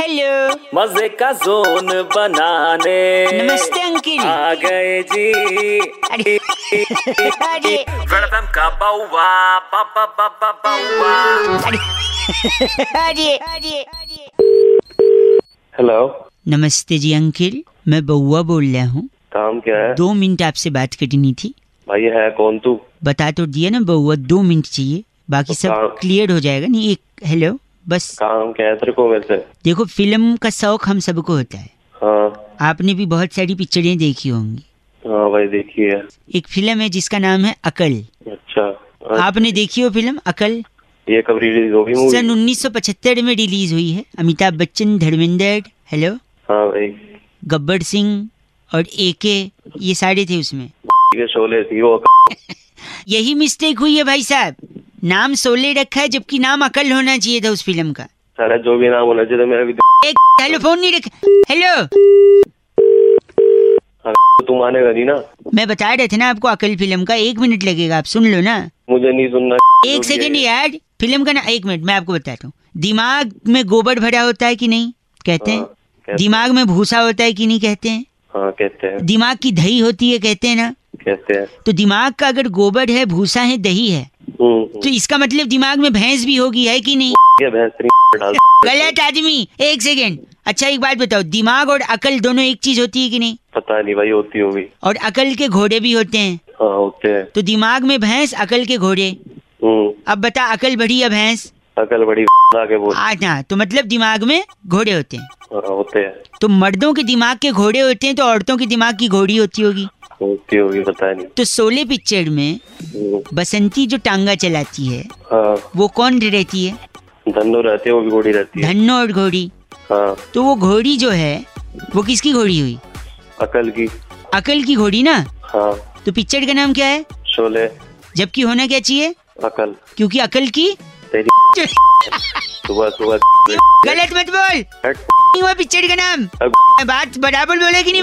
Hello मज़े का zone बनाने। नमस्ते अंकिल। आ गए जी। अरे अरे। वेलकम का बाउवा बाबा बाबा बाउवा। अरे अरे अरे। अरे हेलो नमस्ते जी अंकिल। मैं बउआ बोल रहा हूँ। काम क्या है? दो मिनट आपसे बात करनी थी। भाई है कौन तू? बता तो दिया ना बउआ दो मिनट चाहिए। बाकी तो सब क्लियर हो जाएगा। नहीं एक हेलो बस। काम क्या है को वैसे। देखो फ़िल्म का शौक हम सबको होता है। हाँ। आपने भी बहुत सारी पिक्चरें देखी होंगी। हाँ भाई देखिए एक फ़िल्म है जिसका नाम है अकल। अच्छा। हाँ, आपने देखी हो फ़िल्म अकल? ये कब रिलीज़ होगी सन मूवी 1975 में रिलीज़ हुई है। अमिताभ बच्चन धर्मेंद्र हेलो हाँ भाई। गब्बर सिंह और ए के ये सारे थे उसमें। शोले थी वो। यही मिस्टेक हुई है भाई साहब। नाम सोले रखा है जबकि नाम अकल होना चाहिए था उस फ़िल्म का। सारा जो भी नाम होना चाहिए मैं भी एक हेलो फ़ोन नहीं रखा हेलो हाँ, तू मानेगा नहीं ना? मैं बता रहे थे ना आपको अकल फ़िल्म का एक मिनट लगेगा आप सुन लो ना। मुझे नहीं सुनना। एक सेकेंड। यार फ़िल्म का ना एक मिनट मैं आपको बताता हूँ। दिमाग में गोबर भरा होता है कि नहीं कहते हाँ, हैं कहते दिमाग में भूसा होता है कि नहीं कहते हैं? हाँ कहते हैं। दिमाग की दही होती है कहते हैं ना? कहते हैं। तो दिमाग का अगर गोबर है भूसा है दही है। तो इसका मतलब दिमाग में भैंस भी होगी है कि नहीं? गलत आदमी एक सेकेंड अच्छा एक बात बताओ दिमाग और अकल दोनों एक चीज़ होती है कि नहीं? पता नहीं भाई होती होगी। और अकल के घोड़े भी होते हैं। हाँ होते हैं। तो दिमाग में भैंस अकल के घोड़े? हम्म। अब बता अकल बढ़ी या भैंस? अकल बड़ी आगे बोल। आना तो मतलब दिमाग में घोड़े होते हैं। हाँ होते हैं। तो मर्दों के दिमाग के घोड़े होते हैं तो औरतों के दिमाग की घोड़ी होती होगी। होगी पता नहीं। तो सोले पिक्चर में हम्म, बसंती जो टांगा चलाती है हाँ। वो कौन रहती है? धन्नो रहती है वो भी घोड़ी रहती है। धन्नो और घोड़ी। हाँ। तो वो घोड़ी जो है वो किसकी घोड़ी हुई? अकल की। अकल की घोड़ी ना? हाँ। तो पिक्चर का नाम क्या है? शोले। जबकि होना क्या चाहिए? अकल। क्योंकि अकल की तेरी सुबह सुबह। गलत मत बोल। नहीं हुआ पिक्चर का नाम। बात बराबर बोले कि नहीं।